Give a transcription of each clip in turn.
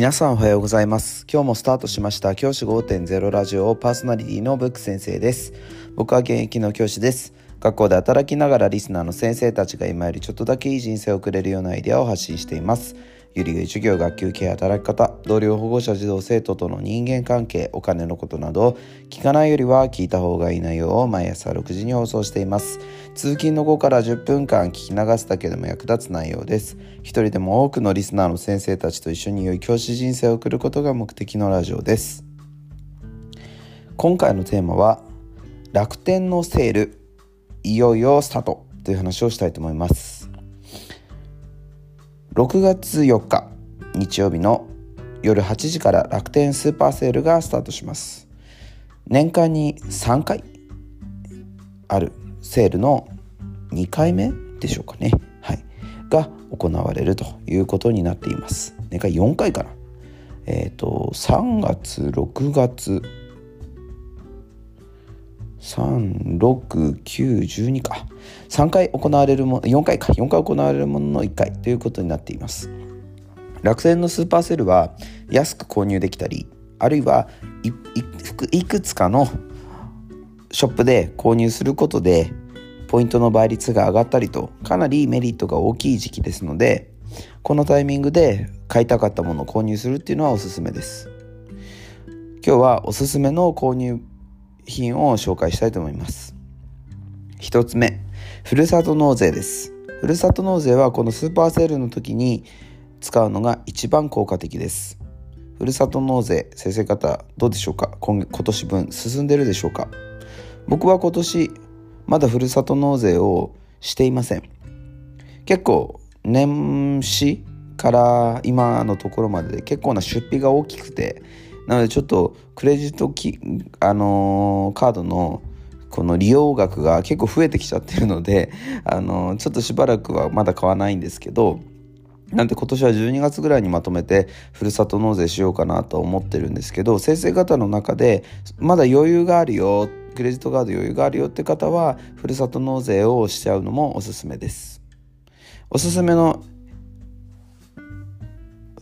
皆さんおはようございます。今日もスタートしました。教師5.0ラジオパーソナリティのブック先生です。僕は現役の教師です。学校で働きながらリスナーの先生たちが今よりちょっとだけいい人生を送れるようなアイデアを発信しています。ゆりが授業学級系働き方同僚保護者児童生徒との人間関係お金のことなど聞かないよりは聞いた方がいい内容を毎朝6時に放送しています。通勤の後から10分間聞き流すだけでも役立つ内容です。一人でも多くのリスナーの先生たちと一緒に良い教師人生を送ることが目的のラジオです。今回のテーマは楽天のセールいよいよスタートという話をしたいと思います。6月4日日曜日の夜8時から楽天スーパーセールがスタートします。年間に3回あるセールの2回目でしょうかね。はい。が行われるということになっています。年間4回かなえっ、ー、と3月6月36,9,12か。3回行われるも4回か。4回行われるものの1回ということになっています。楽天のスーパーセルは安く購入できたりあるいはいくつかのショップで購入することでポイントの倍率が上がったりとかなりメリットが大きい時期ですのでこのタイミングで買いたかったものを購入するっていうのはおすすめです。今日はおすすめの購入品を紹介したいと思います。1つ目ふるさと納税です。ふるさと納税はこのスーパーセールの時に使うのが一番効果的です。ふるさと納税先生方どうでしょうか？今今年分進んでるでしょうか？僕は今年まだふるさと納税をしていません。結構年始から今のところまでで結構な出費が大きくてなのでちょっとクレジットき、あのー、カードのこの利用額が結構増えてきちゃってるので、あのー、ちょっとしばらくはまだ買わないんですけどなんで今年は12月ぐらいにまとめてふるさと納税しようかなと思ってるんですけど先生方の中でまだ余裕があるよクレジットカード余裕があるよって方はふるさと納税をしちゃうのもおすすめです。おすすめの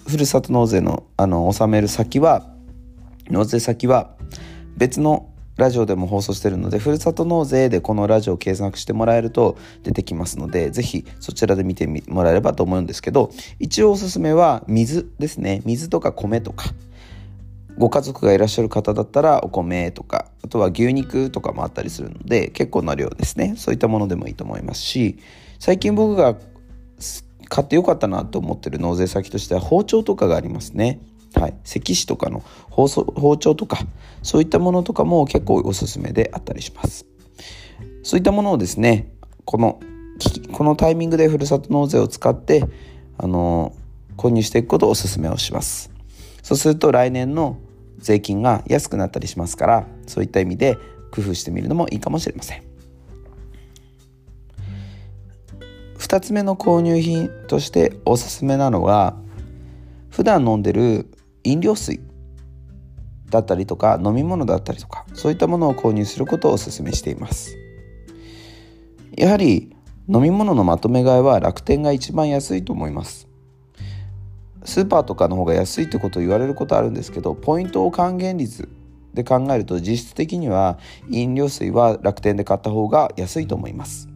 ふるさと納税のあの納める先は納税先は別のラジオでも放送してるのでふるさと納税でこのラジオを検索してもらえると出てきますのでぜひそちらで見てもらえればと思うんですけど一応おすすめは水ですね。水とか米とか。ご家族がいらっしゃる方だったらお米とかあとは牛肉とかもあったりするので結構な量ですね。そういったものでもいいと思いますし最近僕が買ってよかったなと思ってる納税先としては包丁とかがありますね。はい、関市とかの包包丁とかそういったものとかも結構おすすめであったりします。そういったものをですねこのこのタイミングでふるさと納税を使ってあの購入していくことをおすすめをします。そうすると来年の税金が安くなったりしますからそういった意味で工夫してみるのもいいかもしれません。2つ目の購入品としておすすめなのは普段飲んでる飲料水だったりとか飲み物だったりとかそういったものを購入することをお勧めしています。やはり飲み物のまとめ買いは楽天が一番安いと思います。スーパーとかの方が安いってことを言われることあるんですけどポイントを還元率で考えると実質的には飲料水は楽天で買った方が安いと思います。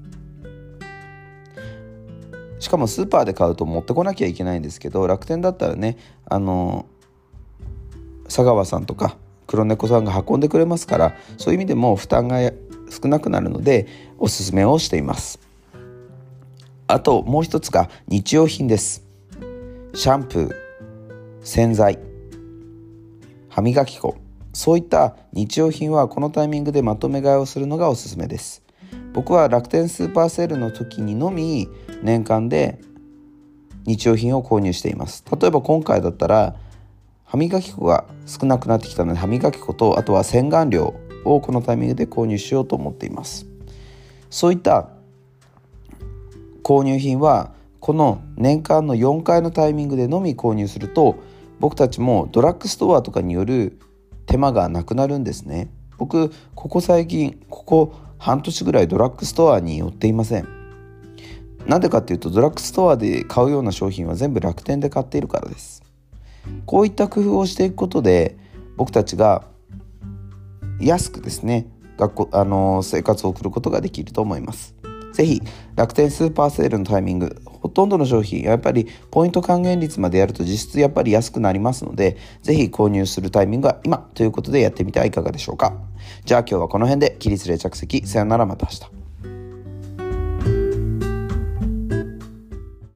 しかもスーパーで買うと持ってこなきゃいけないんですけど楽天だったらねあの佐川さんとか黒猫さんが運んでくれますからそういう意味でも負担が少なくなるのでおすすめをしています。あともう一つが日用品です。シャンプー洗剤歯磨き粉。そういった日用品はこのタイミングでまとめ買いをするのがおすすめです。僕は楽天スーパーセールの時にのみ年間で日用品を購入しています。例えば今回だったら歯磨き粉が少なくなってきたので歯磨き粉とあとは洗顔料をこのタイミングで購入しようと思っています。そういった購入品はこの年間の4回のタイミングでのみ購入すると僕たちもドラッグストアとかによる手間がなくなるんですね。僕ここ最近ここ半年ぐらいドラッグストアに寄っていません。なんでかっていうとドラッグストアで買うような商品は全部楽天で買っているからです。こういった工夫をしていくことで僕たちが安くですね学校あの生活を送ることができると思います。ぜひ楽天スーパーセールのタイミングほとんどの商品やっぱりポイント還元率までやると実質やっぱり安くなりますのでぜひ購入するタイミングは今ということでやってみてはいかがでしょうかじゃあ今日はこの辺で起立例着席さよならまた明日